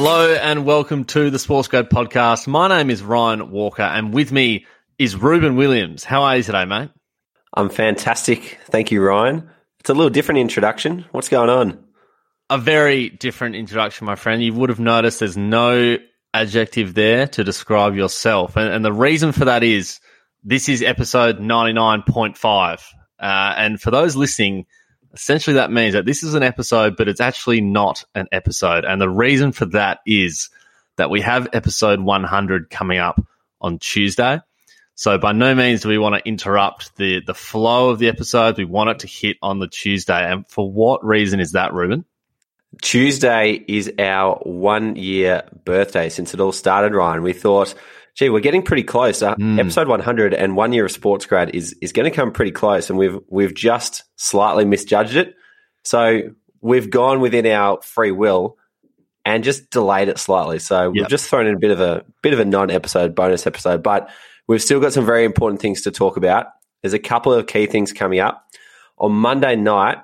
Hello and welcome to the Sports Grad podcast. My name is Ryan Walker and with me is Ruben Williams. How are you today, mate? I'm fantastic. Thank you, Ryan. It's a little different introduction. What's going on? A very different introduction, my friend. You would have noticed there's no adjective there to describe yourself. And, and the reason for that is this is episode 99.5. Uh, and for those listening, essentially that means that this is an episode, but it's actually not an episode. And the reason for that is that we have episode 100 coming up on Tuesday. So by no means do we want to interrupt the the flow of the episode. We want it to hit on the Tuesday. And for what reason is that, Ruben? Tuesday is our one year birthday since it all started, Ryan. We thought, gee, we're getting pretty close. Uh, mm. Episode 100 and one year of sports grad is, is going to come pretty close. And we've, we've just slightly misjudged it. So we've gone within our free will and just delayed it slightly. So we've just thrown in a bit of a bit of a non episode bonus episode, but We've still got some very important things to talk about. There's a couple of key things coming up. On Monday night,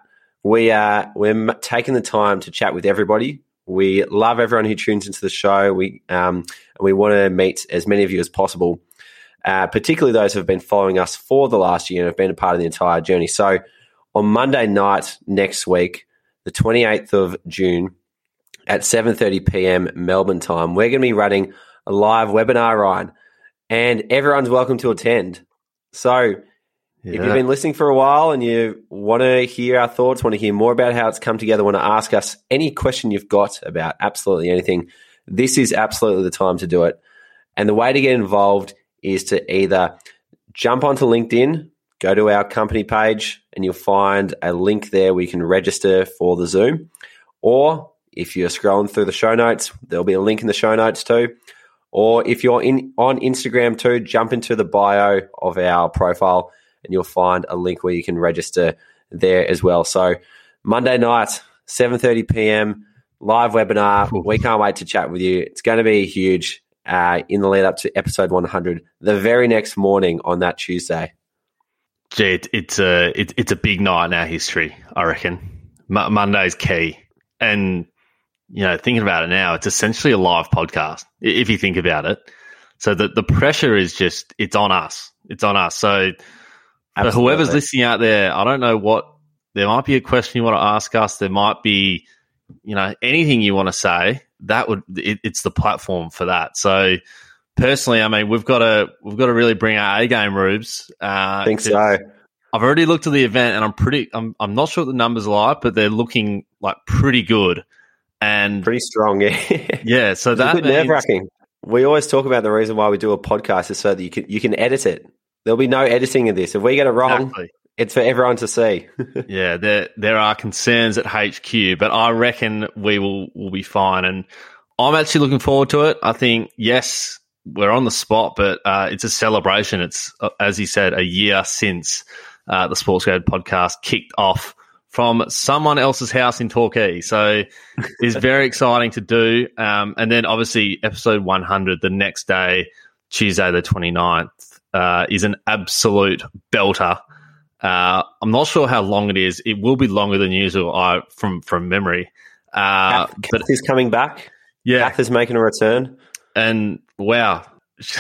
we are we're taking the time to chat with everybody. We love everyone who tunes into the show. We um, we want to meet as many of you as possible, uh, particularly those who have been following us for the last year and have been a part of the entire journey. So, on Monday night next week, the 28th of June, at 7:30 p.m. Melbourne time, we're going to be running a live webinar, Ryan and everyone's welcome to attend. So, yeah. if you've been listening for a while and you want to hear our thoughts, want to hear more about how it's come together, want to ask us any question you've got about absolutely anything, this is absolutely the time to do it. And the way to get involved is to either jump onto LinkedIn, go to our company page, and you'll find a link there where you can register for the Zoom. Or if you're scrolling through the show notes, there'll be a link in the show notes too. Or if you're in on Instagram too, jump into the bio of our profile and you'll find a link where you can register there as well. So Monday night, 7:30 p.m. live webinar. We can't wait to chat with you. It's going to be huge uh, in the lead up to episode 100. The very next morning on that Tuesday. Gee, it, it's a it, it's a big night in our history. I reckon M- Monday's key, and you know, thinking about it now, it's essentially a live podcast if you think about it. So the the pressure is just it's on us. It's on us. So for whoever's listening out there, I don't know what there might be a question you want to ask us. There might be, you know, anything you want to say. That would it, it's the platform for that. So personally, I mean, we've got to we've got to really bring our A game, Rubes. Uh, I think so. I've already looked at the event, and I'm pretty. I'm I'm not sure what the numbers are but they're looking like pretty good and pretty strong. Yeah, yeah. So that nerve wracking. We always talk about the reason why we do a podcast is so that you can you can edit it. There'll be no editing of this. If we get it wrong, exactly. it's for everyone to see. yeah, there there are concerns at HQ, but I reckon we will will be fine. And I'm actually looking forward to it. I think yes, we're on the spot, but uh, it's a celebration. It's uh, as he said, a year since uh, the Sports Grad podcast kicked off from someone else's house in Torquay. So it's very exciting to do. Um, and then obviously episode 100 the next day, Tuesday the 29th, uh, is an absolute belter. Uh, I'm not sure how long it is. It will be longer than usual I, from, from memory. Uh, Kath, but is coming back. Yeah. Kath is making a return. And wow,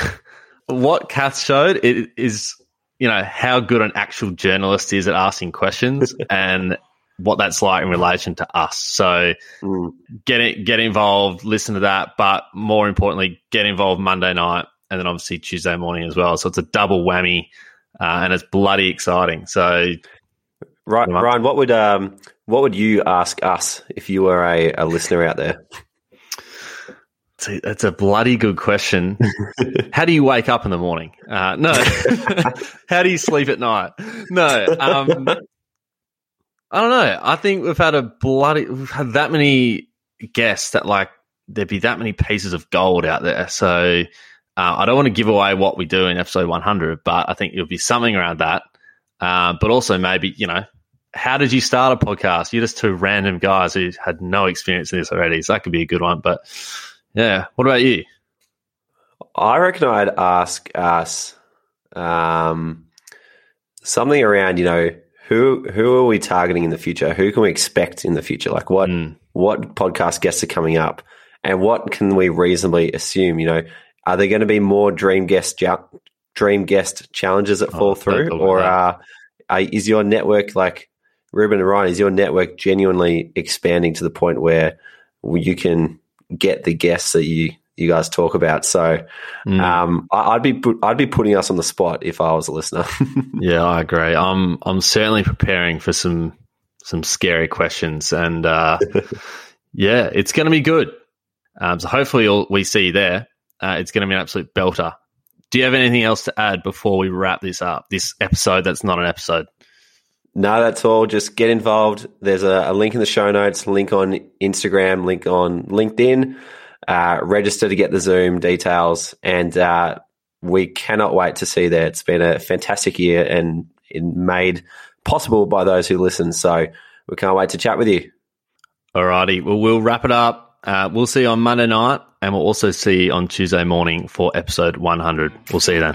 what Kath showed it is you know how good an actual journalist is at asking questions and what that's like in relation to us. So mm. get get involved, listen to that, but more importantly, get involved Monday night and then obviously Tuesday morning as well. So it's a double whammy, uh, and it's bloody exciting. So, right, Ryan, what would um, what would you ask us if you were a, a listener out there? That's a bloody good question. How do you wake up in the morning? Uh, no. How do you sleep at night? No. Um, I don't know. I think we've had a bloody, we've had that many guests that like there'd be that many pieces of gold out there. So uh, I don't want to give away what we do in episode 100, but I think it'll be something around that. Uh, but also maybe, you know, how did you start a podcast? You're just two random guys who had no experience in this already. So that could be a good one. But yeah. What about you? I reckon I'd ask us um, something around, you know, who who are we targeting in the future? Who can we expect in the future? Like what mm. what podcast guests are coming up? and what can we reasonably assume? You know, are there going to be more dream guest dream guest challenges that fall oh, through, or uh, is your network like Ruben and Ryan? Is your network genuinely expanding to the point where you can get the guests that you you guys talk about. So mm. um, I, would be I'd be putting us on the spot if I was a listener. yeah, I agree. I'm I'm certainly preparing for some some scary questions, and uh, yeah, it's going to be good. Um, so hopefully we see you there. Uh, it's going to be an absolute belter. Do you have anything else to add before we wrap this up? This episode that's not an episode. No, that's all. Just get involved. There's a, a link in the show notes, link on Instagram, link on LinkedIn. Uh, register to get the Zoom details, and uh, we cannot wait to see that. It's been a fantastic year and made possible by those who listen. So we can't wait to chat with you. Alrighty, well, we'll wrap it up. Uh, we'll see you on Monday night, and we'll also see you on Tuesday morning for episode 100. We'll see you then.